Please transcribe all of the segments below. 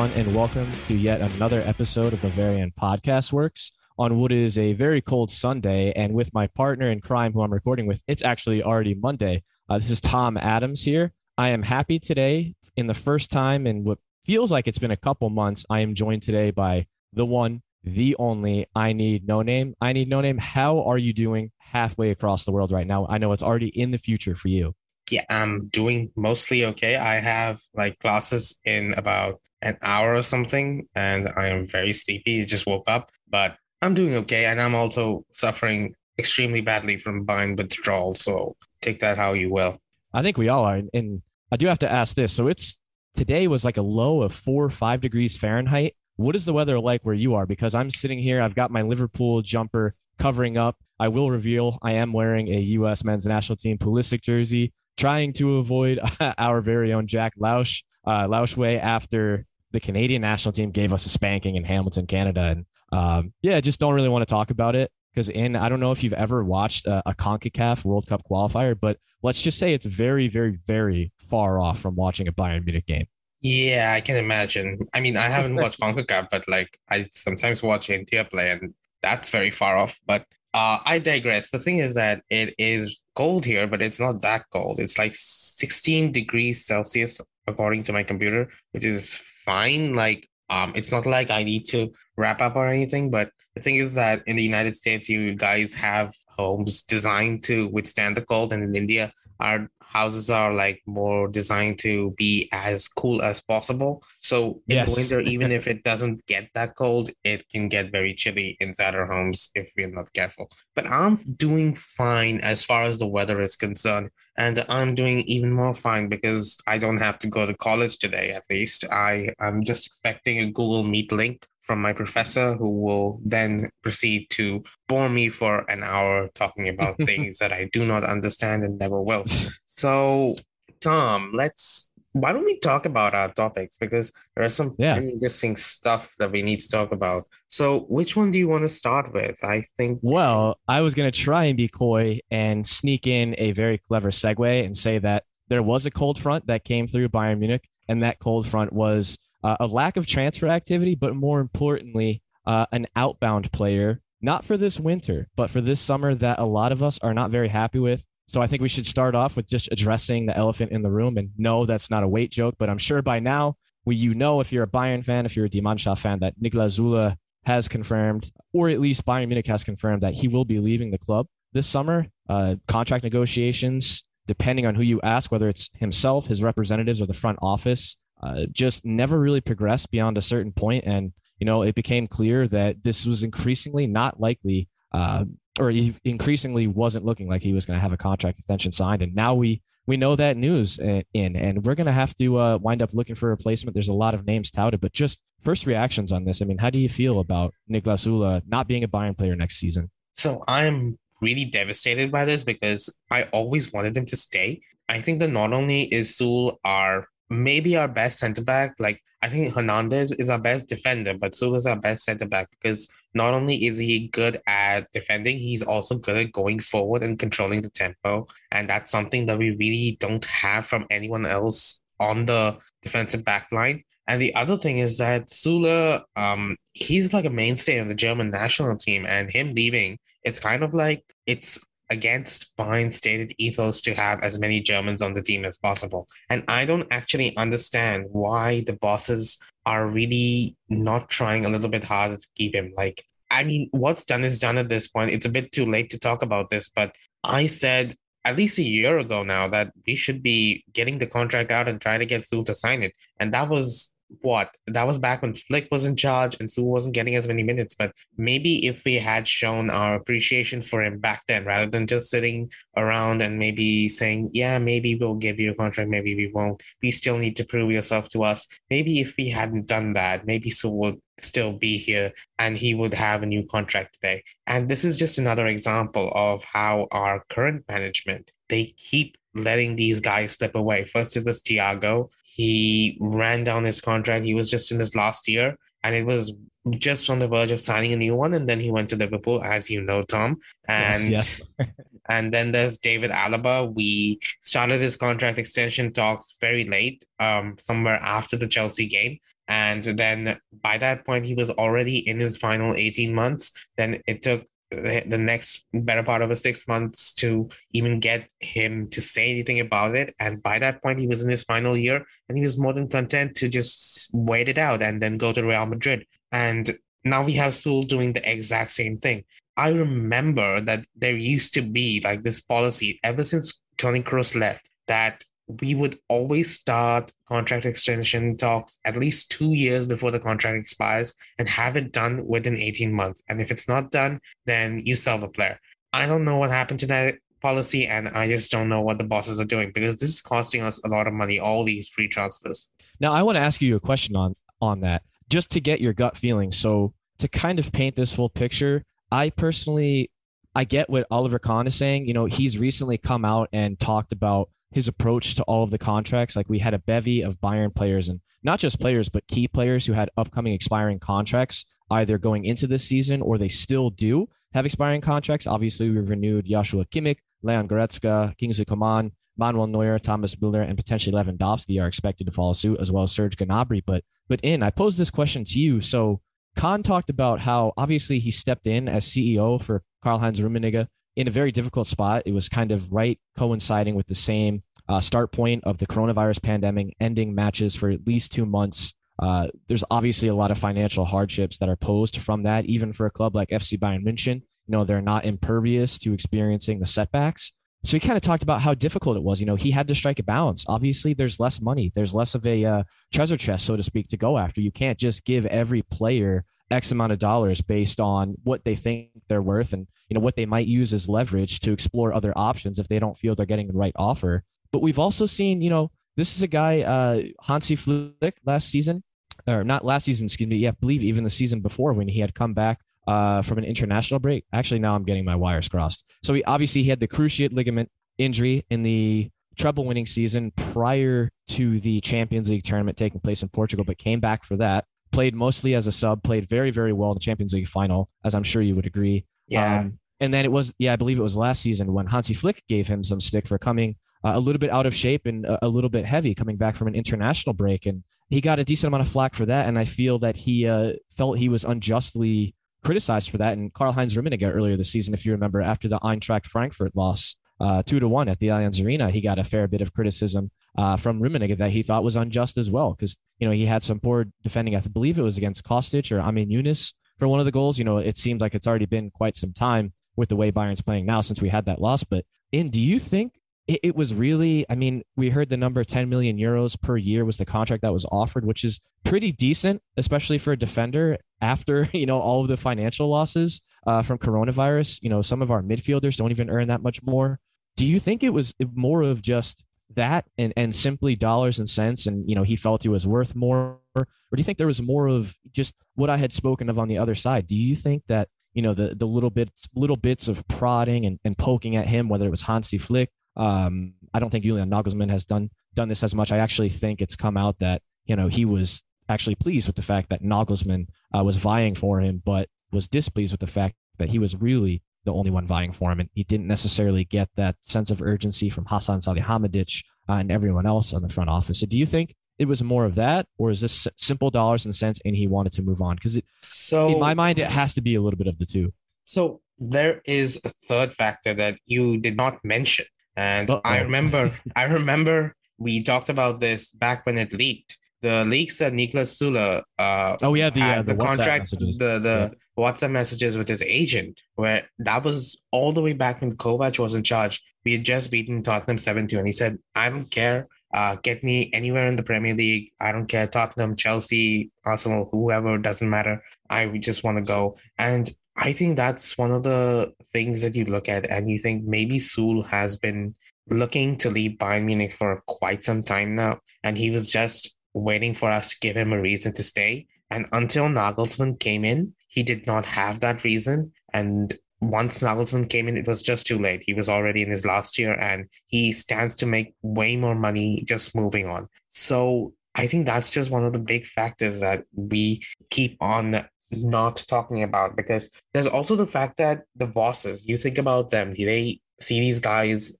everyone, and welcome to yet another episode of Bavarian Podcast Works on what is a very cold Sunday. And with my partner in crime, who I'm recording with, it's actually already Monday. Uh, this is Tom Adams here. I am happy today, in the first time in what feels like it's been a couple months. I am joined today by the one, the only I need no name. I need no name. How are you doing halfway across the world right now? I know it's already in the future for you. Yeah, I'm doing mostly okay. I have like classes in about an hour or something, and I am very sleepy. I just woke up, but I'm doing okay. And I'm also suffering extremely badly from Bayern withdrawal. So take that how you will. I think we all are. And I do have to ask this. So it's today was like a low of four or five degrees Fahrenheit. What is the weather like where you are? Because I'm sitting here, I've got my Liverpool jumper covering up. I will reveal I am wearing a U.S. men's national team Pulisic jersey, trying to avoid our very own Jack Lausch, uh, after the Canadian national team gave us a spanking in Hamilton, Canada. And um, yeah, just don't really want to talk about it because in I don't know if you've ever watched a, a CONCACAF World Cup qualifier, but let's just say it's very, very, very far off from watching a Bayern Munich game. Yeah, I can imagine. I mean, I haven't watched CONCACAF, but like I sometimes watch India play, and that's very far off. But uh, I digress. The thing is that it is cold here, but it's not that cold. It's like 16 degrees Celsius according to my computer, which is fine. Like, um, it's not like I need to wrap up or anything, but the thing is that in the United States, you guys have homes designed to withstand the cold, and in India, our houses are like more designed to be as cool as possible. So in yes. winter, even if it doesn't get that cold, it can get very chilly inside our homes if we're not careful. But I'm doing fine as far as the weather is concerned. And I'm doing even more fine because I don't have to go to college today, at least. I, I'm just expecting a Google Meet link from my professor, who will then proceed to bore me for an hour talking about things that I do not understand and never will. So, Tom, let's why don't we talk about our topics because there are some yeah. interesting stuff that we need to talk about. So, which one do you want to start with? I think. Well, I was going to try and be coy and sneak in a very clever segue and say that there was a cold front that came through Bayern Munich, and that cold front was uh, a lack of transfer activity, but more importantly, uh, an outbound player, not for this winter, but for this summer that a lot of us are not very happy with. So I think we should start off with just addressing the elephant in the room. And no, that's not a weight joke, but I'm sure by now we, you know, if you're a Bayern fan, if you're a Die fan, that Niklas Süle has confirmed, or at least Bayern Munich has confirmed that he will be leaving the club this summer. Uh, contract negotiations, depending on who you ask, whether it's himself, his representatives, or the front office, uh, just never really progressed beyond a certain point. And, you know, it became clear that this was increasingly not likely, uh, or increasingly wasn't looking like he was going to have a contract extension signed. And now we, we know that news uh, in, and we're going to have to uh, wind up looking for a replacement. There's a lot of names touted, but just first reactions on this. I mean, how do you feel about Niklas Süle not being a Bayern player next season? So I'm really devastated by this because I always wanted him to stay. I think that not only is Süle our maybe our best center back. Like I think Hernandez is our best defender, but so is our best center back because not only is he good at defending, he's also good at going forward and controlling the tempo. And that's something that we really don't have from anyone else on the defensive back line. And the other thing is that Süle, um, he's like a mainstay of the German national team, and him leaving, it's kind of like it's against Bayern's stated ethos to have as many Germans on the team as possible. And I don't actually understand why the bosses are really not trying a little bit harder to keep him. Like, I mean, what's done is done at this point. It's a bit too late to talk about this, but I said at least a year ago now that we should be getting the contract out and trying to get Süle to sign it. And that was what that was back when Flick was in charge and Sue wasn't getting as many minutes. But maybe if we had shown our appreciation for him back then, rather than just sitting around and maybe saying, "Yeah, maybe we'll give you a contract, maybe we won't. You still need to prove yourself to us." Maybe if we hadn't done that, maybe Sue would still be here and he would have a new contract today. And this is just another example of how our current management they keep letting these guys slip away. First, it was Thiago. He ran down his contract. He was just in his last year, and it was just on the verge of signing a new one. And then he went to Liverpool, as you know, Tom. And yes, yes. and then there's David Alaba. We started his contract extension talks very late, um, somewhere after the Chelsea game. And then by that point, he was already in his final 18 months. Then it took the next better part of a six months to even get him to say anything about it. And by that point, he was in his final year and he was more than content to just wait it out and then go to Real Madrid. And now we have Süle doing the exact same thing. I remember that there used to be like this policy ever since Tony Kroos left that we would always start contract extension talks at least two years before the contract expires and have it done within 18 months. And if it's not done, then you sell the player. I don't know what happened to that policy, and I just don't know what the bosses are doing because this is costing us a lot of money, all these free transfers. Now, I want to ask you a question on on that, just to get your gut feeling. So, to kind of paint this full picture, I personally I get what Oliver Kahn is saying. You know, he's recently come out and talked about his approach to all of the contracts. Like we had a bevy of Bayern players and not just players, but key players who had upcoming expiring contracts, either going into this season or they still do have expiring contracts. Obviously, we renewed Joshua Kimmich, Leon Goretzka, Kingsley Coman, Manuel Neuer, Thomas Müller, and potentially Lewandowski are expected to follow suit, as well as Serge Gnabry. But but in, I pose this question to you. So Kahn talked about how obviously he stepped in as CEO for Karl Heinz Rummenigge in a very difficult spot. It was kind of right coinciding with the same uh, start point of the coronavirus pandemic, ending matches for at least two months. Uh, there's obviously a lot of financial hardships that are posed from that, even for a club like FC Bayern München. You know, they're not impervious to experiencing the setbacks. So he kind of talked about how difficult it was. You know, he had to strike a balance. Obviously, there's less money, there's less of a uh, treasure chest, so to speak, to go after. You can't just give every player X amount of dollars based on what they think they're worth and you know what they might use as leverage to explore other options if they don't feel they're getting the right offer. But we've also seen, you know, this is a guy, uh, Hansi Flick last season, or not last season, excuse me. Yeah, I believe even the season before when he had come back uh, from an international break. Actually, now I'm getting my wires crossed. So he obviously he had the cruciate ligament injury in the treble winning season prior to the Champions League tournament taking place in Portugal, but came back for that played mostly as a sub, played very, very well in the Champions League final, as I'm sure you would agree. Yeah. Um, and then it was, yeah, I believe it was last season when Hansi Flick gave him some stick for coming uh, a little bit out of shape and a, a, little bit heavy coming back from an international break. And he got a decent amount of flack for that. And I feel that he uh, felt he was unjustly criticized for that. And Karl Heinz Rummenigge earlier this season, if you remember, after the Eintracht Frankfurt loss, uh, two to one at the Allianz Arena, he got a fair bit of criticism uh, from Rummenigge that he thought was unjust as well because you know he had some poor defending. I believe it was against Kostic or Amin Younes for one of the goals. You know, it seems like it's already been quite some time with the way Bayern's playing now since we had that loss. But in, do you think it, it was really? I mean, we heard the number 10 million euros per year was the contract that was offered, which is pretty decent, especially for a defender after you know all of the financial losses uh, from coronavirus. You know, some of our midfielders don't even earn that much more. Do you think it was more of just that and and simply dollars and cents and you know he felt he was worth more or do you think there was more of just what i had spoken of on the other side do you think that you know the the little bits little bits of prodding and, and poking at him whether it was hansi flick um, i don't think julian nagelsmann has done done this as much i actually think it's come out that you know he was actually pleased with the fact that nagelsmann uh, was vying for him but was displeased with the fact that he was really the only one vying for him. And he didn't necessarily get that sense of urgency from Hassan Salihamidzic uh, and everyone else on the front office. So do you think it was more of that, or is this simple dollars and cents, and he wanted to move on? Because so in my mind, it has to be a little bit of the two. So there is a third factor that you did not mention. And Uh-oh. I remember, I remember we talked about this back when it leaked the leaks that Niklas Süle, uh oh yeah the uh, the, the contract messages. the the yeah. WhatsApp messages with his agent where that was all the way back when Kovac was in charge. We had just beaten Tottenham 7-2 and he said, I don't care. Uh, get me anywhere in the Premier League. I don't care. Tottenham, Chelsea, Arsenal, whoever, doesn't matter. I just want to go. And I think that's one of the things that you look at and you think maybe Süle has been looking to leave Bayern Munich for quite some time now. And he was just waiting for us to give him a reason to stay. And until Nagelsmann came in, he did not have that reason. And once Nagelsmann came in, it was just too late. He was already in his last year and he stands to make way more money just moving on. So I think that's just one of the big factors that we keep on not talking about because there's also the fact that the bosses, you think about them, they see these guys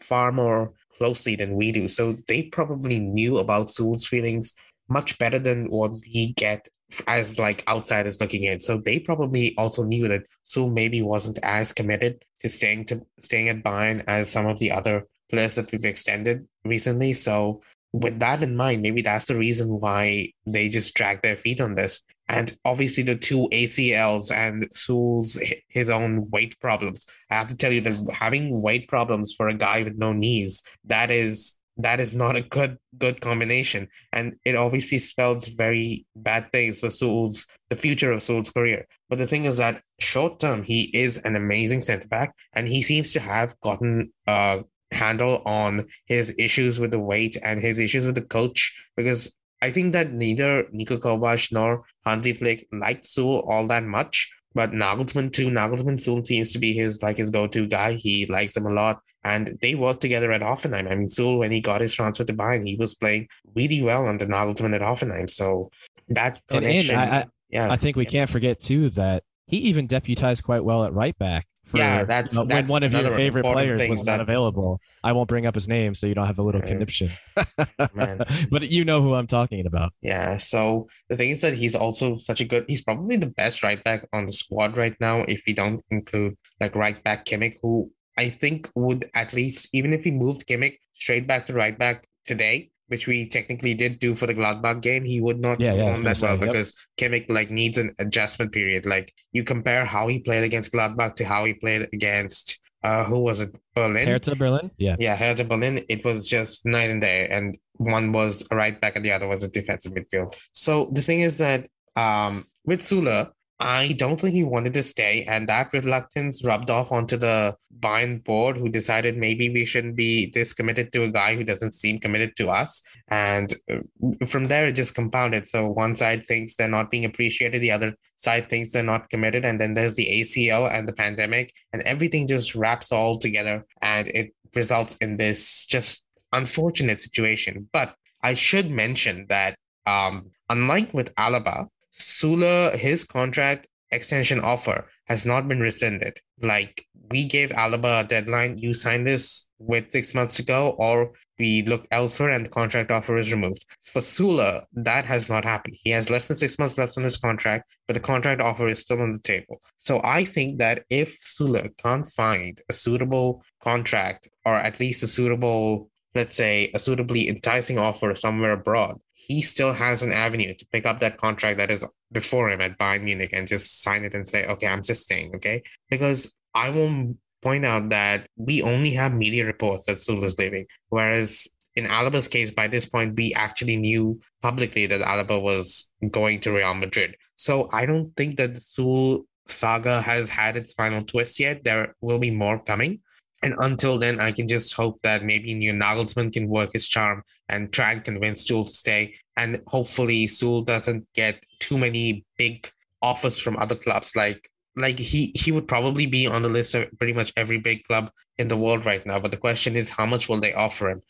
far more closely than we do. So they probably knew about Süle's feelings much better than what we get as like outsiders looking in. So they probably also knew that Süle maybe wasn't as committed to staying to staying at Bayern as some of the other players that we've extended recently. So with that in mind, maybe that's the reason why they just dragged their feet on this. And obviously, the two ACLs and Süle's his own weight problems. I have to tell you that having weight problems for a guy with no knees, that is that is not a good good combination. And it obviously spells very bad things for Süle's the future of Süle's career. But the thing is that short term, he is an amazing centre back, and he seems to have gotten a handle on his issues with the weight and his issues with the coach because I think that neither Niko Kovac nor Hansi Flick liked Süle all that much. But Nagelsmann too. Nagelsmann Süle seems to be his like his go-to guy. He likes him a lot, and they worked together at Hoffenheim. I mean, Süle when he got his transfer to Bayern, he was playing really well under Nagelsmann at Hoffenheim. So that connection, and, and I, I, yeah, I think we can't forget too that he even deputized quite well at right back for, yeah, that's, you know, that's when one of your favorite players was that, not available. I won't bring up his name so you don't have a little conniption. but you know who I'm talking about. Yeah. So the thing is that he's also such a good. He's probably the best right back on the squad right now. If we don't include like right back Kimmich, who I think would at least even if he moved Kimmich straight back to right back today, which we technically did do for the Gladbach game, he would not yeah, perform yeah, that well yep. because Kimmich like needs an adjustment period. Like you compare how he played against Gladbach to how he played against uh who was it Berlin? Hertha Berlin. Yeah, yeah, Hertha Berlin. It was just night and day, and one was a right back and the other was a defensive midfield. So the thing is that um with Süle, I don't think he wanted to stay, and that reluctance rubbed off onto the Bayern board, who decided maybe we shouldn't be this committed to a guy who doesn't seem committed to us. And uh, from there, it just compounded. So one side thinks they're not being appreciated, the other side thinks they're not committed, and then there's the ACL and the pandemic, and everything just wraps all together, and it results in this just unfortunate situation. But I should mention that, um, unlike with Alaba, Süle, his contract extension offer has not been rescinded. Like we gave Alaba a deadline, you sign this with six months to go, or we look elsewhere and the contract offer is removed. For Süle, that has not happened. He has less than six months left on his contract, but the contract offer is still on the table. So I think that if Süle can't find a suitable contract or at least a suitable, let's say, a suitably enticing offer somewhere abroad, he still has an avenue to pick up that contract that is before him at Bayern Munich and just sign it and say, okay, I'm just staying, okay? Because I will point out that we only have media reports that Sul is leaving, whereas in Alaba's case, by this point, we actually knew publicly that Alaba was going to Real Madrid. So I don't think that the Sul saga has had its final twist yet. There will be more coming. And until then, I can just hope that maybe new Nagelsmann can work his charm and try and convince Süle to stay. And hopefully, Süle doesn't get too many big offers from other clubs. Like, like he he would probably be on the list of pretty much every big club in the world right now. But the question is, how much will they offer him?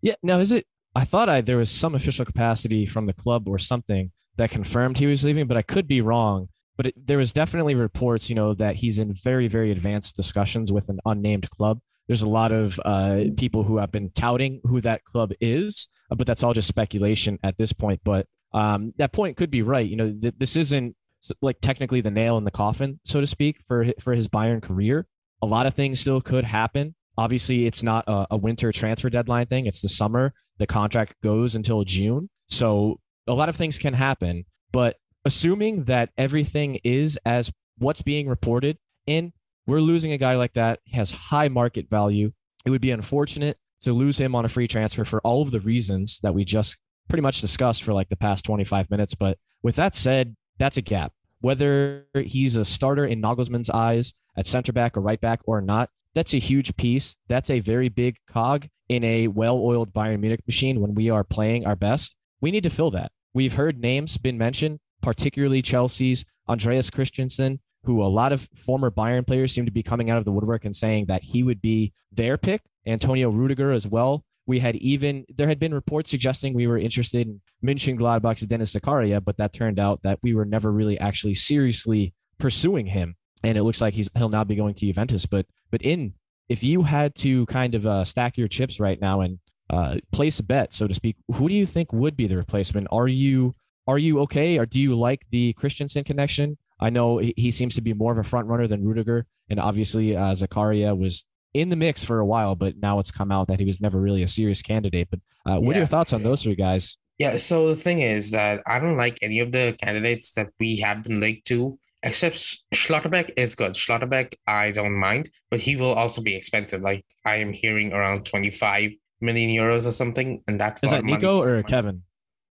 Yeah. Now, is it? I thought I there was some official capacity from the club or something that confirmed he was leaving, but I could be wrong but it, there was definitely reports, you know, that he's in very, very advanced discussions with an unnamed club. There's a lot of uh, people who have been touting who that club is, uh, but that's all just speculation at this point. But um, that point could be right. You know, th- this isn't like technically the nail in the coffin, so to speak, for for his Bayern career. A lot of things still could happen. Obviously, it's not a, a winter transfer deadline thing. It's the summer. The contract goes until June, so a lot of things can happen. But assuming that everything is as what's being reported in, we're losing a guy like that. He has high market value. It would be unfortunate to lose him on a free transfer for all of the reasons that we just pretty much discussed for like the past 25 minutes. But with that said, that's a gap. Whether he's a starter in Nagelsmann's eyes at center back or right back or not, that's a huge piece. That's a very big cog in a well oiled Bayern Munich machine when we are playing our best. We need to fill that. We've heard names been mentioned particularly Chelsea's Andreas Christensen, who a lot of former Bayern players seem to be coming out of the woodwork and saying that he would be their pick. Antonio Rudiger as well. We had even there had been reports suggesting we were interested in Mönchengladbach's Denis Zakaria, but that turned out that we were never really actually seriously pursuing him. And it looks like he's he'll now be going to Juventus. But but in if you had to kind of uh, stack your chips right now and uh, place a bet, so to speak. Who do you think would be the replacement? Are you are you okay, or do you like the Christensen connection? I know he seems to be more of a front runner than Rudiger, and obviously uh, Zakaria was in the mix for a while, but now it's come out that he was never really a serious candidate. But uh, what yeah. are your thoughts on those three guys? Yeah, so the thing is that I don't like any of the candidates that we have been linked to, except Schlotterbeck is good. Schlotterbeck, I don't mind, but he will also be expensive. Like I am hearing around 25 million euros or something, and that's is that Nico or Kevin?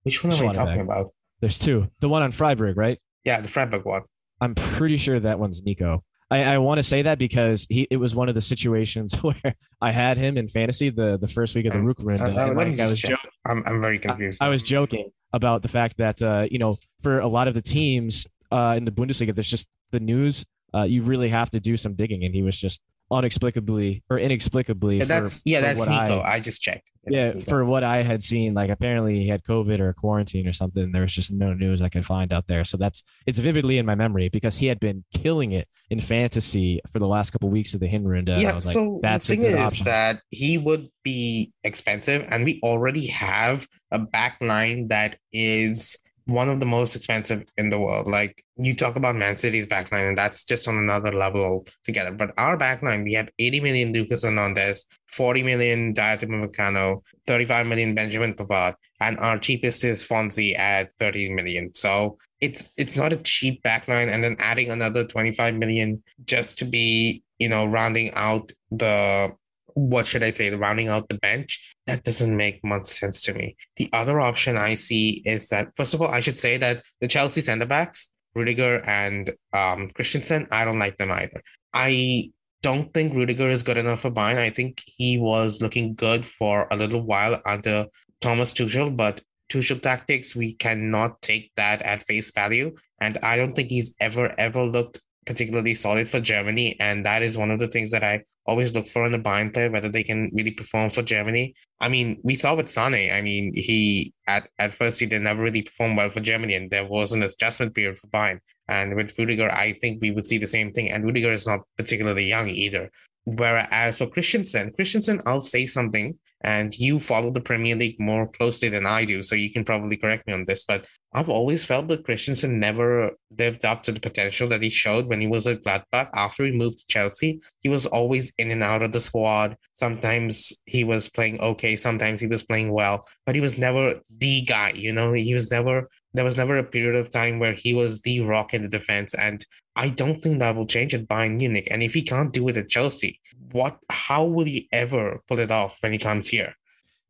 Which one am I talking about? There's two. The one on Freiburg, right? Yeah, the Freiburg one. I'm pretty sure that one's Nico. I, I want to say that because he it was one of the situations where I had him in fantasy the the first week of the Rückrunde. Uh, uh, like, I was joking. I'm, I'm very confused. I, I was joking about the fact that uh, you know for a lot of the teams uh, in the Bundesliga, there's just the news. Uh, you really have to do some digging, and he was just unexplicably or inexplicably. Yeah, that's for, yeah, for that's Nico. I, I, just checked. Yeah, yeah for what I had seen, like apparently he had COVID or quarantine or something. There was just no news I could find out there. So that's it's vividly in my memory because he had been killing it in fantasy for the last couple of weeks of the Hinrunde. Yeah, so like, that's the thing is option. that he would be expensive, and we already have a back line that is one of the most expensive in the world. Like you talk about Man City's backline, and that's just on another level together. But our backline, we have 80 million Lucas Hernandez, 40 million Upamecano, 35 million Benjamin Pavard, and our cheapest is Fonzie at 30 million. So it's it's not a cheap backline, and then adding another 25 million just to be you know rounding out the what should I say, rounding out the bench, that doesn't make much sense to me. The other option I see is that, first of all, I should say that the Chelsea centre backs, Rudiger and um, Christensen, I don't like them either. I don't think Rudiger is good enough for Bayern. I think he was looking good for a little while under Thomas Tuchel, but Tuchel tactics, we cannot take that at face value. And I don't think he's ever, ever looked particularly solid for Germany. And that is one of the things that I always look for in the Bayern player, whether they can really perform for Germany. I mean, we saw with Sane, I mean, he at, at first he did never really perform well for Germany, and there was an adjustment period for Bayern. And with Rudiger, I think we would see the same thing. And Rudiger is not particularly young either. Whereas for Christensen, Christensen, I'll say something and you follow the Premier League more closely than I do, so you can probably correct me on this. But I've always felt that Christensen never lived up to the potential that he showed when he was at Gladbach. After he moved to Chelsea, he was always in and out of the squad. Sometimes he was playing okay, sometimes he was playing well, but he was never the guy. You know, he was never. There was never a period of time where he was the rock in the defense, and I don't think that will change at Bayern Munich. And if he can't do it at Chelsea, what? How will he ever pull it off when he comes here?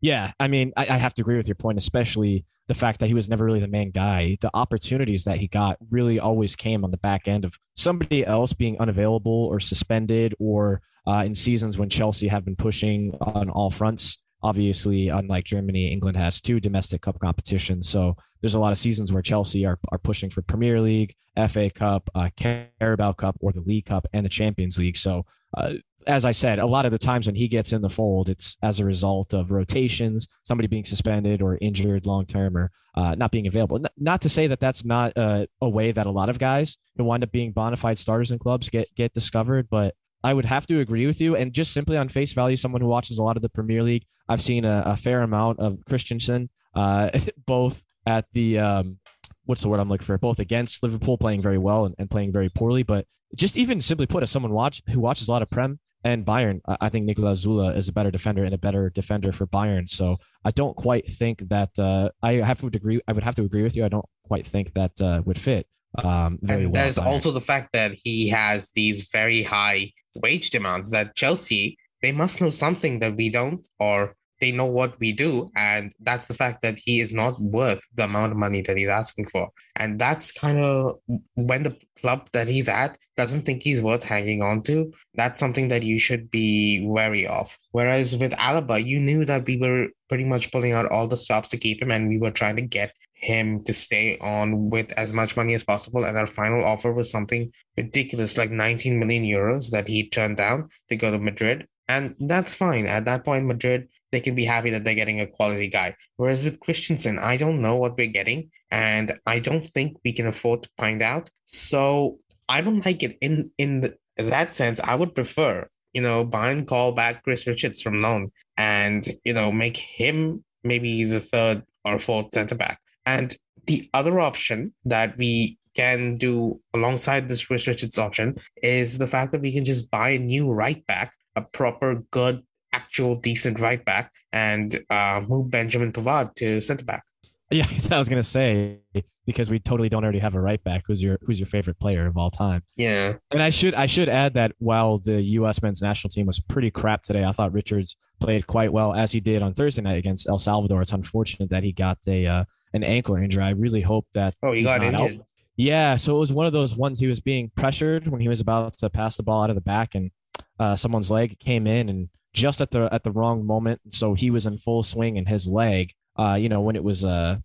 Yeah, I mean, I, I have to agree with your point, especially the fact that he was never really the main guy. The opportunities that he got really always came on the back end of somebody else being unavailable or suspended, or uh, in seasons when Chelsea have been pushing on all fronts. Obviously, unlike Germany, England has two domestic cup competitions. So there's a lot of seasons where Chelsea are, are pushing for Premier League, FA Cup, uh, Carabao Cup, or the League Cup and the Champions League. So, uh, as I said, a lot of the times when he gets in the fold, it's as a result of rotations, somebody being suspended or injured long term or uh, not being available. N- not to say that that's not uh, a way that a lot of guys who wind up being bona fide starters in clubs get get discovered, but I would have to agree with you. And just simply on face value, someone who watches a lot of the Premier League, I've seen a, a fair amount of Christensen, uh, both at the um, what's the word I'm looking for? Both against Liverpool playing very well and, and, playing very poorly, but just even simply put, as someone watch who watches a lot of Prem and Bayern, I, think Niklas Süle is a better defender and a better defender for Bayern. So I don't quite think that uh, I have to agree. I would have to agree with you. I don't quite think that uh, would fit. Um, very and well there's also the fact that he has these very high wage demands that Chelsea they must know something that we don't, or they know what we do and that's the fact that he is not worth the amount of money that he's asking for. And that's kind of when the club that he's at doesn't think he's worth hanging on to. That's something that you should be wary of. Whereas with Alaba you knew that we were pretty much pulling out all the stops to keep him and we were trying to get him to stay on with as much money as possible. And our final offer was something ridiculous like 19 million euros that he turned down to go to Madrid and that's fine. At that point, Madrid, they can be happy that they're getting a quality guy. Whereas with Christensen, I don't know what we're getting, and I don't think we can afford to find out. So I don't like it in in, the, that sense. I would prefer you know, Bayern call back Chris Richards from loan and, you know, make him maybe the third or fourth center back. And the other option that we can do alongside this Chris Richards option is the fact that we can just buy a new right back, a proper, good, actual, decent right back, and uh, move Benjamin Pavard to center back. Yeah, I was gonna say because we totally don't already have a right back. Who's your Who's your favorite player of all time? Yeah, and I should I should add that while the U.S. men's national team was pretty crap today, I thought Richards played quite well as he did on Thursday night against El Salvador. It's unfortunate that he got a uh, an ankle injury. I really hope that. Oh, he got injured. Out. Yeah, so it was one of those ones he was being pressured when he was about to pass the ball out of the back, and uh, someone's leg came in and just at the at the wrong moment. So he was in full swing, and his leg, uh, you know, when it was uh,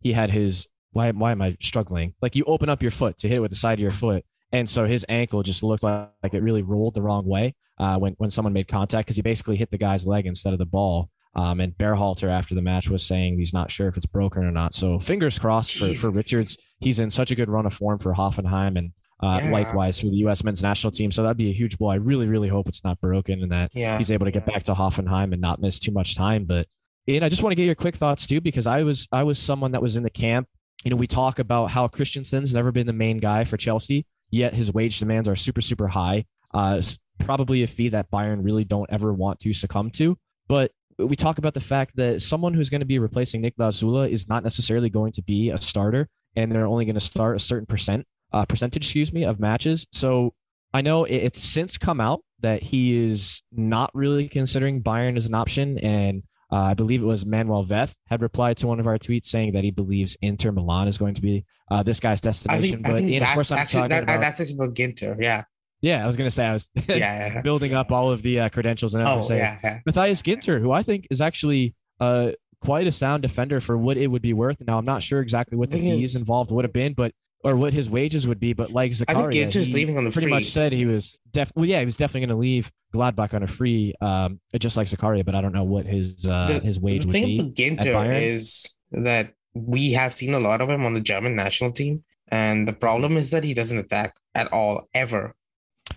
he had his why why am I struggling? Like you open up your foot to hit it with the side of your foot, and so his ankle just looked like, like it really rolled the wrong way uh, when when someone made contact because he basically hit the guy's leg instead of the ball. Um, and Berhalter after the match was saying he's not sure if it's broken or not. So fingers crossed for, for Richards. He's in such a good run of form for Hoffenheim and uh, yeah. likewise for the U.S. men's national team. So that'd be a huge blow. I really, really hope it's not broken and that yeah. he's able to get back to Hoffenheim and not miss too much time. But and I just want to get your quick thoughts too, because I was I was someone that was in the camp you know, we talk about how Christensen's never been the main guy for Chelsea, yet his wage demands are super, super high. Uh, probably a fee that Bayern really don't ever want to succumb to. But we talk about the fact that someone who's going to be replacing Niklas Süle is not necessarily going to be a starter, and they're only going to start a certain percent uh, percentage, excuse me, of matches. So I know it's since come out that he is not really considering Bayern as an option, and uh, I believe it was Manuel Veth had replied to one of our tweets saying that he believes Inter Milan is going to be uh, this guy's destination. I think, but I think of course, I'm actually, that, about, that's actually about Ginter. Yeah. Yeah, I was going to say I was yeah, yeah. building up all of the uh, credentials and oh, yeah, yeah. Matthias Ginter, who I think is actually uh, quite a sound defender for what it would be worth. Now I'm not sure exactly what the fees involved would have been, but or what his wages would be. But like Zakaria, I think Ginter's leaving on the pretty free. much said he was def. Well, yeah, he was definitely going to leave Gladbach on a free, um, just like Zakaria. But I don't know what his uh, the, his wage the would be. The thing with Ginter is that we have seen a lot of him on the German national team, and the problem is that he doesn't attack at all ever.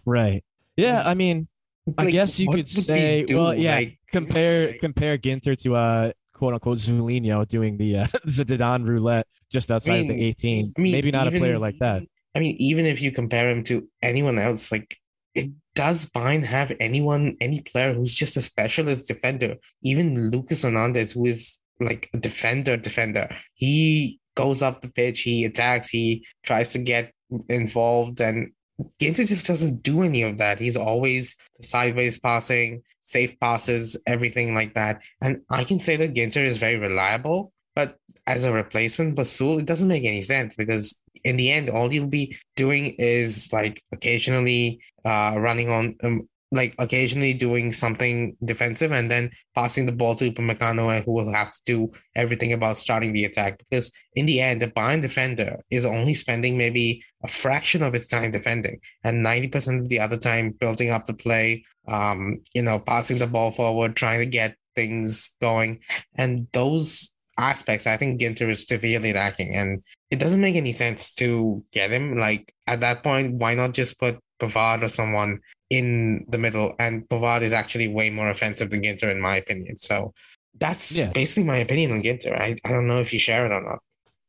Right. Yeah. I mean, like, I guess you could say, well, yeah, like, compare compare Ginter to uh quote unquote Zulinho doing the uh, Zidane roulette just outside I mean, the 18. I mean, Maybe not even, a player like that. I mean, even if you compare him to anyone else, like it does Bayern have anyone, any player who's just a specialist defender? Even Lucas Hernandez, who is like a defender, defender. He goes up the pitch, he attacks, he tries to get involved, and Ginter just doesn't do any of that. He's always sideways passing, safe passes, everything like that. And I can say that Ginter is very reliable, but as a replacement, Basul, it doesn't make any sense because in the end, all you'll be doing is like occasionally uh, running on um, like occasionally doing something defensive and then passing the ball to Upamecano who will have to do everything about starting the attack. Because in the end the Bayern defender is only spending maybe a fraction of his time defending and 90% of the other time building up the play um you know passing the ball forward trying to get things going. And those aspects I think Ginter is severely lacking and it doesn't make any sense to get him. Like at that point why not just put Pavard or someone in the middle, and Pavard is actually way more offensive than Ginter, in my opinion. So that's yeah. basically my opinion on Ginter. I, I don't know if you share it or not.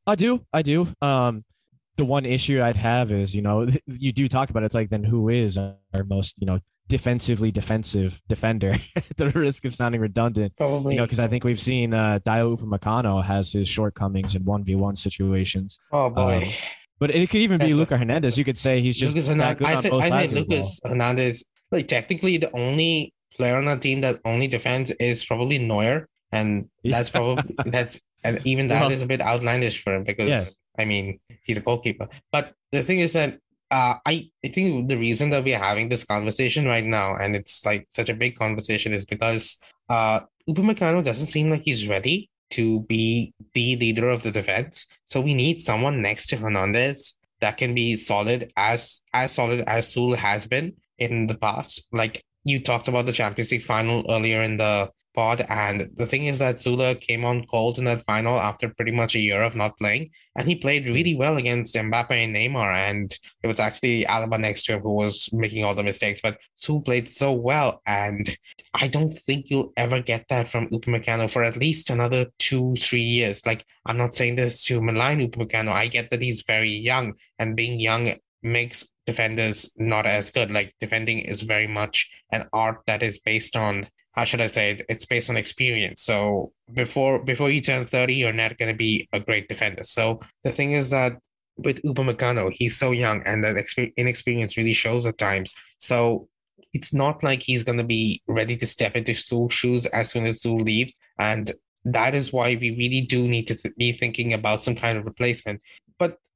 I do. I do. Um, the one issue I'd have is, you know, you do talk about it, it's like, then who is our most, you know, defensively defensive defender at the risk of sounding redundant. Probably. You know, because I think we've seen uh, Dayot Upamecano has his shortcomings in 1v1 situations. Oh, boy. Um, but it could even be Luca a, Hernandez. You could say he's just Lucas that good I, on both I think Lucas Hernandez, like technically the only player on the team that only defends is probably Neuer, and that's probably that's and even that well, is a bit outlandish for him because yeah. I mean he's a goalkeeper. But the thing is that uh, I I think the reason that we're having this conversation right now and it's like such a big conversation is because uh Upamecano doesn't seem like he's ready to be the leader of the defense. So we need someone next to Hernandez that can be solid as as solid as Süle has been in the past. Like you talked about the Champions League final earlier in the pod. And the thing is that Süle came on cold in that final after pretty much a year of not playing. And he played hmm. really well against Mbappe and Neymar. And it was actually Alaba next to him who was making all the mistakes. But Su played so well. And I don't think you'll ever get that from Upamecano for at least another two, three years. Like, I'm not saying this to malign Upamecano. I get that he's very young. And being young makes defenders not as good. Like defending is very much an art that is based on how should I say it? It's based on experience. So before before you turn 30, you're not gonna be a great defender. So the thing is that with Upamecano, he's so young and that inexperience really shows at times. So it's not like he's going to be ready to step into Su's shoes as soon as Su leaves. And that is why we really do need to th- be thinking about some kind of replacement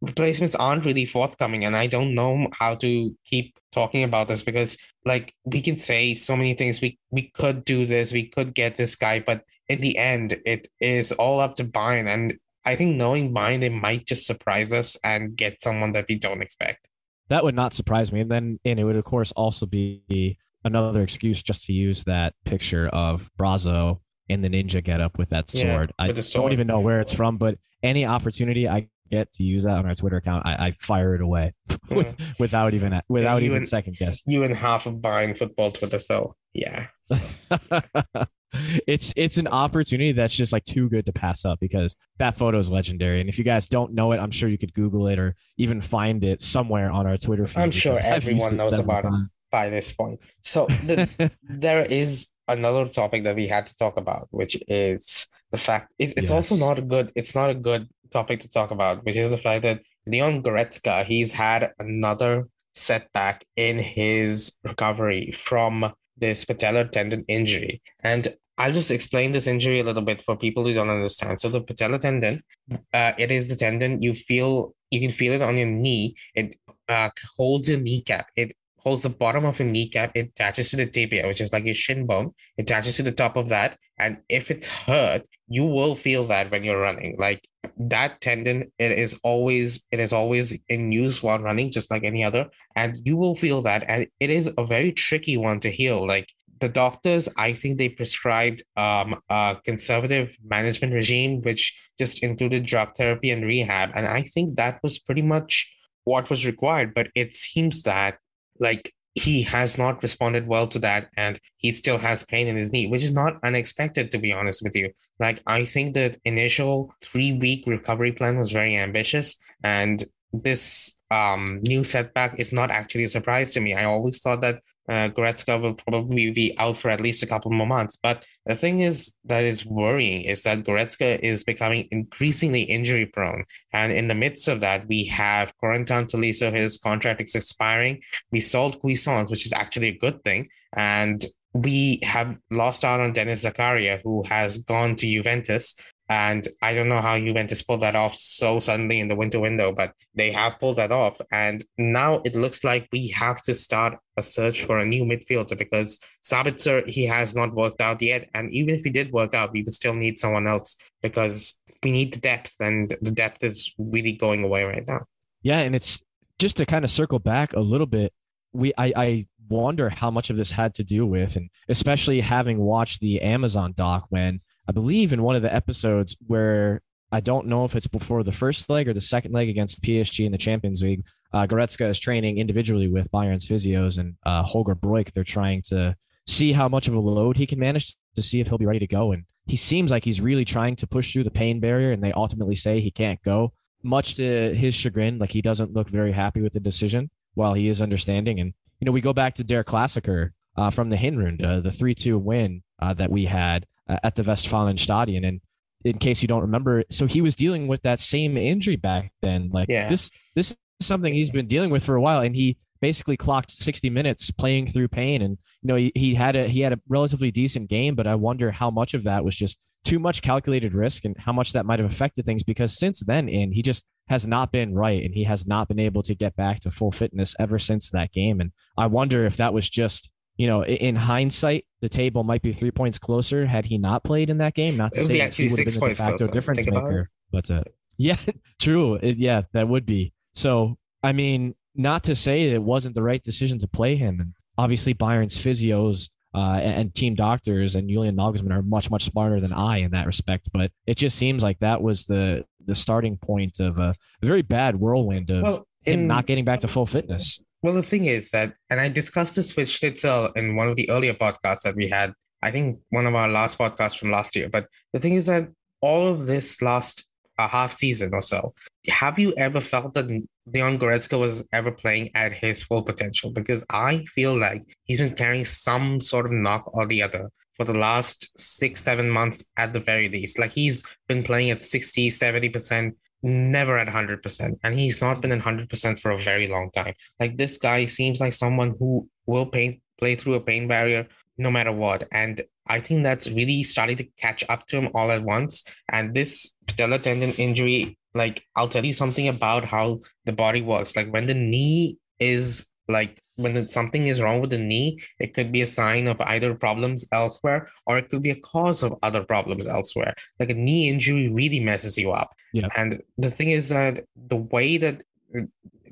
replacements aren't really forthcoming and i don't know how to keep talking about this because like we can say so many things we we could do this we could get this guy but in the end it is all up to Bayern and I think knowing Bayern they might just surprise us and get someone that we don't expect that would not surprise me and then and it would of course also be another excuse just to use that picture of Brazzo in the ninja getup with that sword. Yeah, with I sword. don't even know where it's from, but any opportunity I get to use that on our Twitter account, I, I fire it away yeah. Hmm. without even without yeah, even and, second guess. You and half of Bayern football Twitter, so yeah. it's it's an opportunity that's just like too good to pass up because that photo is legendary. And if you guys don't know it, I'm sure you could Google it or even find it somewhere on our Twitter feed. I'm sure everyone knows about times. it by this point. So the, there is another topic that we had to talk about, which is the fact it's, it's yes. also not a good it's not a good topic to talk about, which is the fact that Leon Goretzka, he's had another setback in his recovery from this patellar tendon injury. And I'll just explain this injury a little bit for people who don't understand. So the patellar tendon, uh, it is the tendon you feel you can feel it on your knee. It uh, holds your kneecap. It holds the bottom of your kneecap. It attaches to the tibia, which is like your shin bone. It attaches to the top of that. And if it's hurt, you will feel that when you're running. Like that tendon, it is always it is always in use while running, just like any other. And you will feel that. And it is a very tricky one to heal. Like the doctors, I think they prescribed um, a conservative management regime, which just included drug therapy and rehab. And I think that was pretty much what was required. But it seems that like he has not responded well to that and he still has pain in his knee which is not unexpected to be honest with you. Like i think the initial three week recovery plan was very ambitious and this um, new setback is not actually a surprise to me. I always thought that uh, Goretzka will probably be out for at least a couple more months. But the thing is that is worrying is that Goretzka is becoming increasingly injury prone. And in the midst of that, we have Corentin Tolisso, his contract is expiring. We sold Cuisance, which is actually a good thing. And we have lost out on Denis Zakaria, who has gone to Juventus. And I don't know how Juventus pulled that off so suddenly in the winter window, but they have pulled that off. And now it looks like we have to start a search for a new midfielder because Sabitzer, he has not worked out yet. And even if he did work out, we would still need someone else because we need the depth, and the depth is really going away right now. Yeah. And it's just to kind of circle back a little bit. We, I, I wonder how much of this had to do with, and especially having watched the Amazon doc when I believe in one of the episodes where I don't know if it's before the first leg or the second leg against PSG in the Champions League. Uh, Goretzka is training individually with Bayern's physios and uh, Holger Broich. They're trying to see how much of a load he can manage to see if he'll be ready to go. And he seems like he's really trying to push through the pain barrier. And they ultimately say he can't go, much to his chagrin. Like he doesn't look very happy with the decision while he is understanding. And, you know, we go back to Der Klassiker uh, from the Hinrunde, uh, the 3 2 win uh, that we had Uh, at the Westfalenstadion. And in case you don't remember, so he was dealing with that same injury back then. Like yeah. this, this is something he's been dealing with for a while, and he basically clocked 60 minutes playing through pain. And you know, he, he had a he had a relatively decent game, but I wonder how much of that was just too much calculated risk and how much that might have affected things. Because since then, in he just has not been right, and he has not been able to get back to full fitness ever since that game. And I wonder if that was just you know, in hindsight, the table might be three points closer had he not played in that game. Not to say that he would have been a de facto difference maker, but uh, yeah, true. It, yeah, that would be. So, I mean, not to say it wasn't the right decision to play him. And obviously, Bayern's physios uh, and, and, team doctors and Julian Nagelsmann are much much smarter than I in that respect. But it just seems like that was the the starting point of a, a very bad whirlwind of well, him not getting back to full fitness. Well, the thing is that, and I discussed this with Schnitzel in one of the earlier podcasts that we had. I think one of our last podcasts from last year. But the thing is that all of this last a half season or so, have you ever felt that Leon Goretzka was ever playing at his full potential? Because I feel like he's been carrying some sort of knock or the other for the last six, seven months at the very least. Like he's been playing at 60, 70%, never at 100%. And he's not been at 100% for a very long time. Like this guy seems like someone who will pain, play through a pain barrier no matter what. And I think that's really starting to catch up to him all at once. And this patellar tendon injury, like I'll tell you something about how the body works. Like when the knee is like when something is wrong with the knee, it could be a sign of either problems elsewhere or it could be a cause of other problems elsewhere. Like a knee injury really messes you up. Yeah. And the thing is that the way that uh,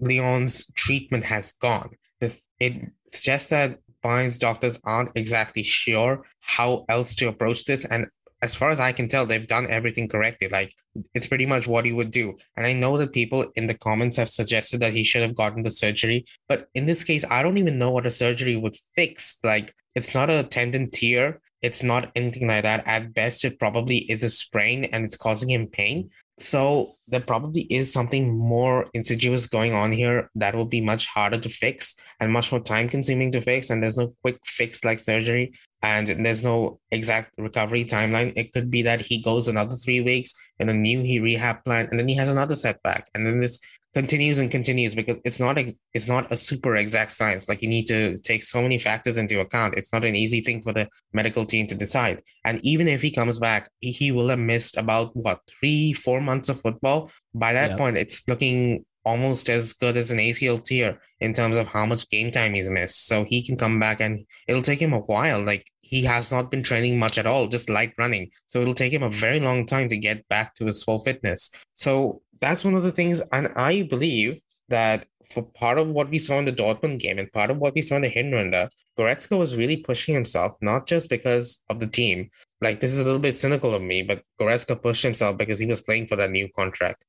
Leon's treatment has gone, it suggests that Bayern's doctors aren't exactly sure how else to approach this. And as far as I can tell, they've done everything correctly. Like it's pretty much what he would do. And I know that people in the comments have suggested that he should have gotten the surgery. But in this case, I don't even know what a surgery would fix. Like it's not a tendon tear. It's not anything like that. At best, it probably is a sprain and it's causing him pain. So there probably is something more insidious going on here that will be much harder to fix and much more time consuming to fix. And there's no quick fix like surgery and there's no exact recovery timeline. It could be that he goes another three weeks in a new he rehab plan and then he has another setback. And then this continues and continues because it's not ex- it's not a super exact science like you need to take so many factors into account it's not an easy thing for the medical team to decide and even if he comes back he will have missed about what three four months of football by that point it's looking almost as good as an acl tear in terms of how much game time he's missed so he can come back and it'll take him a while like he has not been training much at all just light running so it'll take him a very long time to get back to his full fitness so that's one of the things, and I believe that for part of what we saw in the Dortmund game and part of what we saw in the Hinrunde, Goretzka was really pushing himself, not just because of the team. Like this is a little bit cynical of me, but Goretzka pushed himself because he was playing for that new contract.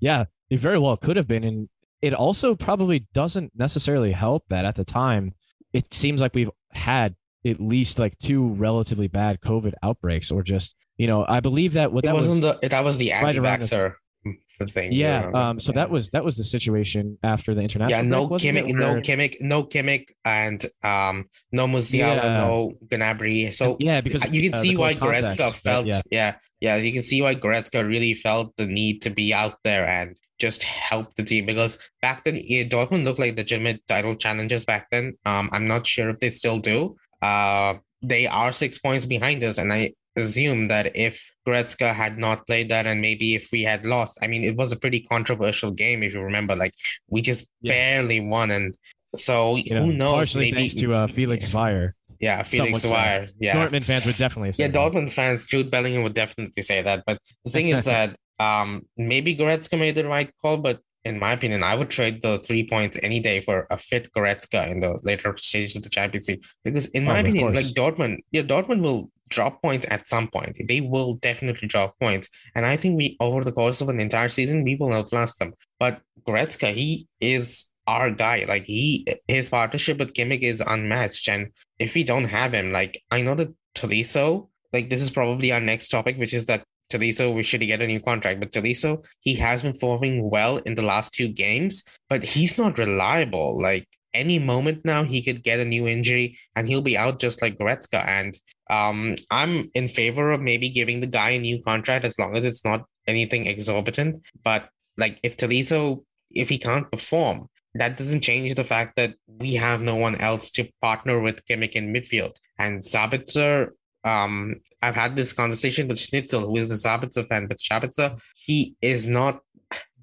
Yeah, it very well could have been, and it also probably doesn't necessarily help that at the time it seems like we've had at least like two relatively bad COVID outbreaks, or just you know, I believe that what it that wasn't was the that was the anti-vaxxer. Right thing. Yeah. Um. So that was that was the situation after the international. Yeah. No Kimmich. No Kimmich. No Kimmich. And um. No Musiala. Yeah. No Gnabry. So yeah, because you can uh, see why Goretzka context, felt. Yeah. yeah. Yeah. You can see why Goretzka really felt the need to be out there and just help the team because back then yeah, Dortmund looked like legitimate title challengers back then. Um. I'm not sure if they still do. Uh. They are six points behind us, and I assume that if Goretzka had not played that and maybe if we had lost, I mean, it was a pretty controversial game, if you remember. Like, we just yeah. barely won. And so you who know, knows? Partially maybe, thanks to uh, Felix Zwayer. Yeah, Felix Zwayer. Yeah. Dortmund fans would definitely say Yeah, that. Dortmund fans, Jude Bellingham would definitely say that. But the thing is that um, maybe Goretzka made the right call, but in my opinion, I would trade the three points any day for a fit Goretzka in the later stages of the Champions League. Because in my oh, opinion, like Dortmund, yeah, Dortmund will drop points at some point. They will definitely drop points. And I think we over the course of an entire season, we will outlast them. But Goretzka, he is our guy. Like he his partnership with Kimmich is unmatched. And if we don't have him, like I know that Tolisso, like this is probably our next topic, which is that Tolisso, we should get a new contract. But Tolisso, he has been performing well in the last two games, but he's not reliable. Like any moment now, he could get a new injury and he'll be out just like Goretzka. And um, I'm in favor of maybe giving the guy a new contract as long as it's not anything exorbitant. But like if Tolisso, if he can't perform, that doesn't change the fact that we have no one else to partner with Kimmich in midfield. And Sabitzer um, I've had this conversation with Schnitzel, who is the Sabitzer fan, but Sabitzer, he is not,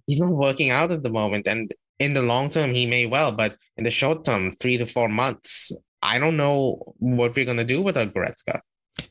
he's not working out at the moment. And in the long term, he may well, but in the short term, three to four months, I don't know what we're going to do without Goretzka.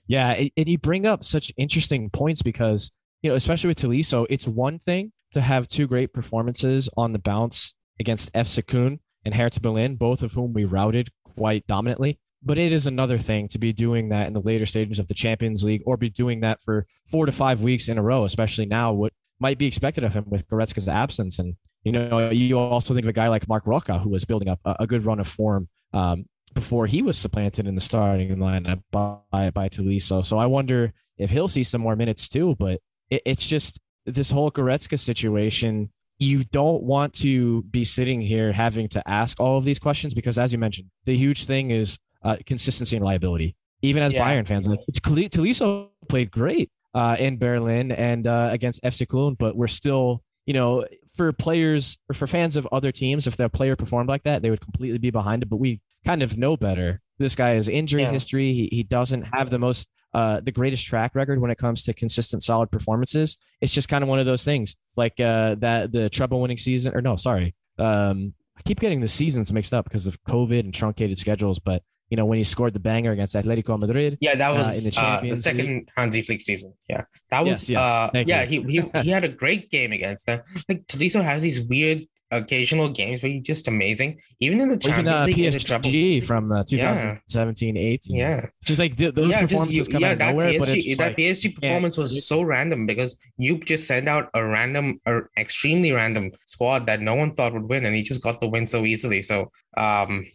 Yeah. And you bring up such interesting points because, you know, especially with Tolisso, it's one thing to have two great performances on the bounce against FC Köln and Hertha Berlin, both of whom we routed quite dominantly. But it is another thing to be doing that in the later stages of the Champions League or be doing that for four to five weeks in a row, especially now what might be expected of him with Goretzka's absence. And, you know, you also think of a guy like Marc Roca, who was building up a, good run of form um, before he was supplanted in the starting lineup by, by Tolisso. So I wonder if he'll see some more minutes too, but it, it's just this whole Goretzka situation you don't want to be sitting here having to ask all of these questions because, as you mentioned, the huge thing is uh, consistency and reliability. Even as yeah. Bayern fans, like it's Tolisso played great uh, in Berlin and uh, against FC Cologne, but we're still, you know, for players or for fans of other teams, if their player performed like that, they would completely be behind it. But we kind of know better. This guy has injury yeah. history. He, he doesn't have the most uh, the greatest track record when it comes to consistent, solid performances. It's just kind of one of those things, like uh, that the treble winning season, or no, sorry, um, I keep getting the seasons mixed up because of COVID and truncated schedules. But you know, when he scored the banger against Atletico Madrid. Yeah, that uh, was uh, the, uh, the, second League. Hansi Flick season. Yeah, that was. Yes, yes. Uh, yeah, he, he he had a great game against them. Like Tolisso has these weird occasional games where you're just amazing. Even in the Champions Even, uh, League, PSG from uh, 2017, 18. Yeah, just like th- those yeah, performances just, you, come yeah, out that nowhere. PSG, but that like, PSG performance was so random because you just send out a random or extremely random squad that no one thought would win, and he just got the win so easily. So, um,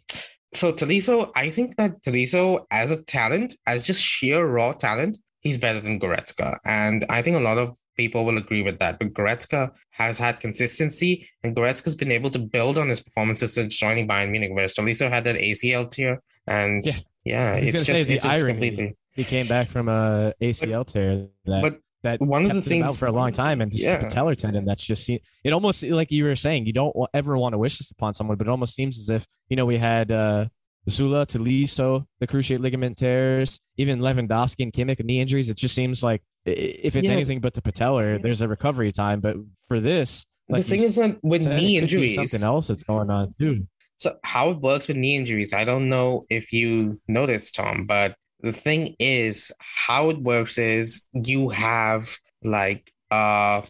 so Tolisso, I think that Tolisso as a talent, as just sheer raw talent, he's better than Goretzka, and I think a lot of people will agree with that. But Goretzka has had consistency, and Goretzka's been able to build on his performances since joining Bayern Munich, whereas Tolisso had that ACL tear. And yeah, yeah it's just, it's just completely. He came back from a ACL but, tear that, but that one of the things out for a long time, and yeah. patellar tendon. That's just it. Almost like you were saying, you don't ever want to wish this upon someone, but it almost seems as if you know we had. uh Süle, Tolisso, the cruciate ligament tears, even Lewandowski and Kimmich knee injuries. It just seems like if it's yes. anything but the patellar, there's a recovery time. But for this, like the thing is that with knee injuries, something else that's going on too. So how it works with knee injuries, I don't know if you noticed, Tom, but the thing is, how it works is you have like uh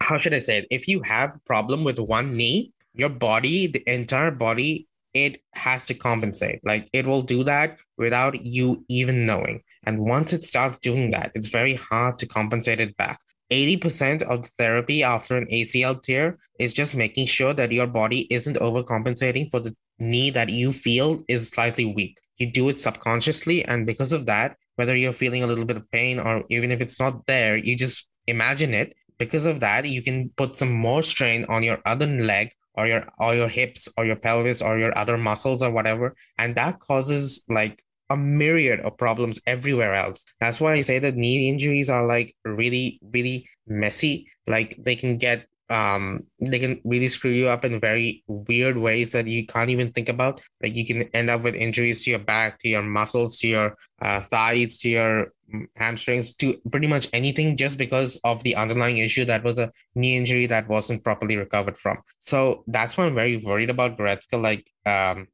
how should I say it? If you have a problem with one knee, your body, the entire body it has to compensate. Like it will do that without you even knowing. And once it starts doing that, it's very hard to compensate it back. 80% of therapy after an ACL tear is just making sure that your body isn't overcompensating for the knee that you feel is slightly weak. You do it subconsciously. And because of that, whether you're feeling a little bit of pain or even if it's not there, you just imagine it. Because of that, you can put some more strain on your other leg or your or your hips or your pelvis or your other muscles or whatever and that causes like a myriad of problems everywhere else that's why i say that knee injuries are like really really messy like they can get um they can really screw you up in very weird ways that you can't even think about. Like you can end up with injuries to your back to your muscles to your uh, thighs to your hamstrings to pretty much anything just because of the underlying issue that was a knee injury that wasn't properly recovered from. So that's why i'm very worried about Goretzka. Like um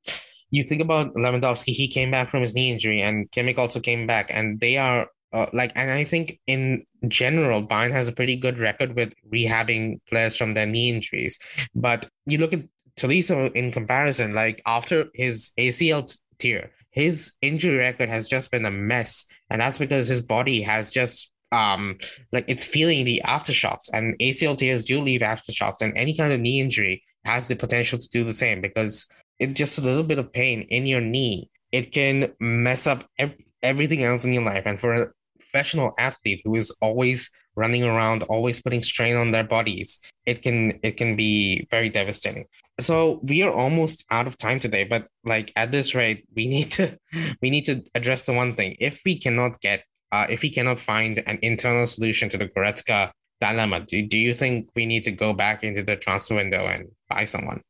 you think about Lewandowski, he came back from his knee injury, and Kimmich also came back, and they are uh, like, and I think in general, Bayern has a pretty good record with rehabbing players from their knee injuries. But you look at Tolisso in comparison, like after his ACL tear, his injury record has just been a mess, and that's because his body has just um like it's feeling the aftershocks. And ACL tears do leave aftershocks. And any kind of knee injury has the potential to do the same because it just a little bit of pain in your knee. It can mess up ev- everything else in your life. And for professional athlete who is always running around, always putting strain on their bodies, it can it can be very devastating. So we are almost out of time today, but like at this rate, we need to we need to address the one thing. If we cannot get uh, if we cannot find an internal solution to the Goretzka dilemma, do, do you think we need to go back into the transfer window and buy someone?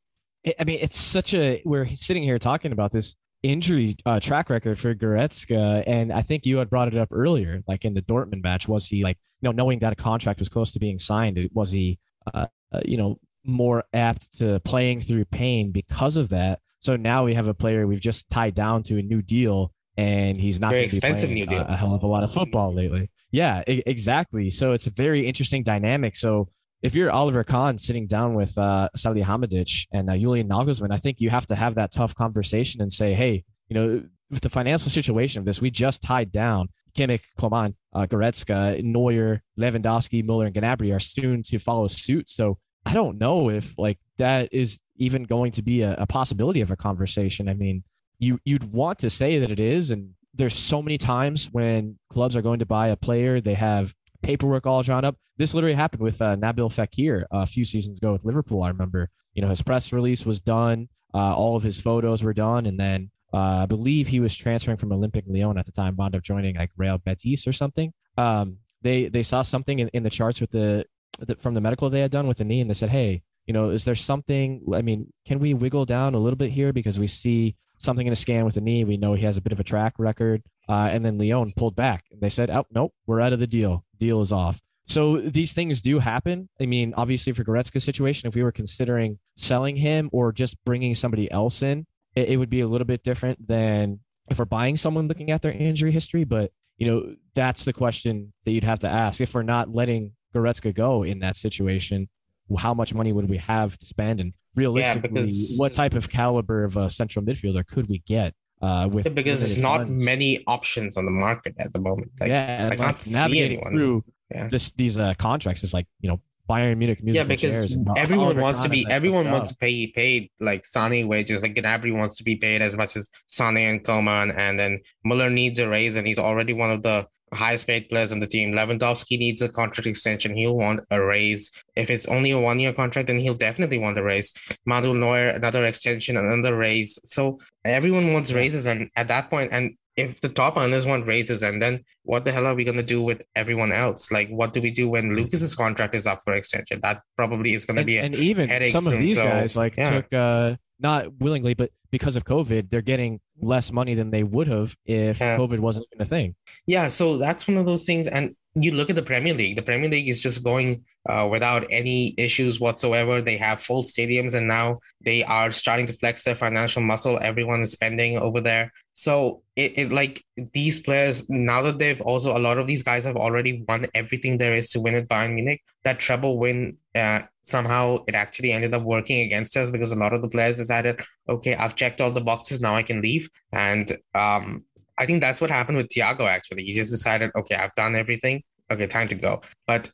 I mean, it's such a we're sitting here talking about this injury uh, track record for Goretzka, and I think you had brought it up earlier, like in the Dortmund match. Was he like, you know, knowing that a contract was close to being signed, was he, uh, uh, you know, more apt to playing through pain because of that? So now we have a player we've just tied down to a new deal, and he's not very expensive new deal. A, a hell of a lot of football lately. Yeah, I- exactly. So it's a very interesting dynamic. So if you're Oliver Kahn sitting down with uh, Salihamidzic and uh, Julian Nagelsmann, I think you have to have that tough conversation and say, hey, you know, with the financial situation of this, we just tied down Kimmich, Coman, uh, Goretzka, Neuer, Lewandowski, Muller, and Gnabry are soon to follow suit. So I don't know if like that is even going to be a, a possibility of a conversation. I mean, you you'd want to say that it is, and there's so many times when clubs are going to buy a player, they have paperwork all drawn up. This literally happened with uh, Nabil Fekir a few seasons ago with Liverpool. I remember, you know, his press release was done, uh, all of his photos were done, and then uh, I believe he was transferring from Olympique Lyon at the time, wound up joining like Real Betis or something. Um, they they saw something in, in the charts with the, the from the medical they had done with the knee, and they said, hey, you know, is there something? I mean, can we wiggle down a little bit here because we see something in a scan with the knee. We know he has a bit of a track record. Uh, and then Lyon pulled back. And they said, oh, nope, we're out of the deal. Deal is off. So these things do happen. I mean, obviously for Goretzka's situation, if we were considering selling him or just bringing somebody else in, it, it would be a little bit different than if we're buying someone looking at their injury history. But, you know, that's the question that you'd have to ask. If we're not letting Goretzka go in that situation, how much money would we have to spend? And realistically, yeah, because, what type of caliber of a central midfielder could we get? Uh, with because there's not funds? many options on the market at the moment. Like, yeah, I can't navigating through yeah. this these uh, contracts is like you know Bayern Munich Yeah, because everyone wants to be everyone wants to pay paid like Sane wages. Like Gnabry wants to be paid as much as Sane and Coman, and then Muller needs a raise, and he's already one of the highest paid players on the team. Lewandowski needs a contract extension. He'll want a raise. If it's only a one year contract, then he'll definitely want a raise. Manuel Neuer, another extension, another raise. So everyone wants raises. And at that point, and if the top earners want raises, and then what the hell are we going to do with everyone else? Like, what do we do when Lucas's contract is up for extension? That probably is going to be and, and even some of these guys like yeah. took uh, not willingly, but because of COVID, they're getting less money than they would have if yeah. COVID wasn't even a thing. Yeah, so that's one of those things. And you look at the Premier League, the Premier League is just going uh, without any issues whatsoever. They have full stadiums and now they are starting to flex their financial muscle. Everyone is spending over there. So it, it like these players, now that they've also, a lot of these guys have already won everything there is to win at Bayern Munich. That treble win, uh, somehow it actually ended up working against us because a lot of the players decided, okay, I've checked all the boxes, now I can leave. And um, I think that's what happened with Thiago. Actually, he just decided, okay, I've done everything. Okay, time to go. But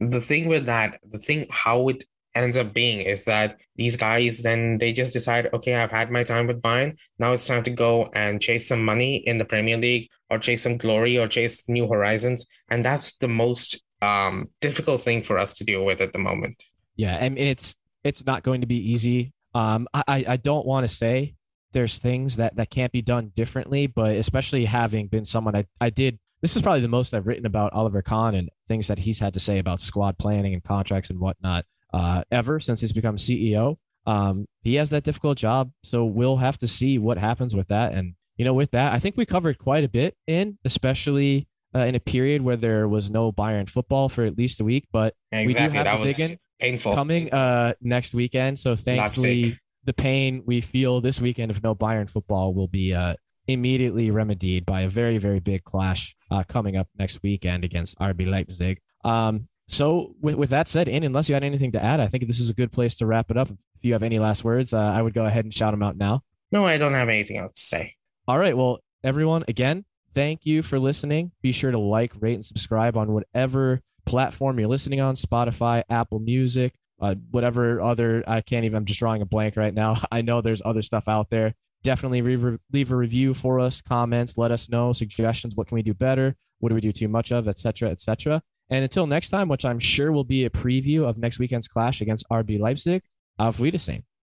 the thing with that, the thing how it ends up being is that these guys then they just decide, okay, I've had my time with Bayern. Now it's time to go and chase some money in the Premier League or chase some glory or chase new horizons. And that's the most um, difficult thing for us to deal with at the moment. Yeah, and it's it's not going to be easy. Um, I I don't want to say there's things that that can't be done differently but especially having been someone i, I did this is probably the most i've written about oliver kahn and things that he's had to say about squad planning and contracts and whatnot uh, ever since he's become ceo um, he has that difficult job so we'll have to see what happens with that. And you know with that i think we covered quite a bit in especially uh, in a period where there was no bayern football for at least a week but exactly. we do have that big was painful. coming uh, next weekend. So thankfully the pain we feel this weekend of no Bayern football will be uh, immediately remedied by a very, very big clash uh, coming up next weekend against RB Leipzig. Um, so, with, with that said, in unless you had anything to add, I think this is a good place to wrap it up. If you have any last words, uh, I would go ahead and shout them out now. No, I don't have anything else to say. All right. Well, everyone, again, thank you for listening. Be sure to like, rate, and subscribe on whatever platform you're listening on Spotify, Apple Music, uh, whatever other I can't even. I'm just drawing a blank right now. I know there's other stuff out there. Definitely re- leave a review for us, comments, let us know suggestions. What can we do better? What do we do too much of, etc., etc. And until next time, which I'm sure will be a preview of next weekend's clash against RB Leipzig, auf Wiedersehen.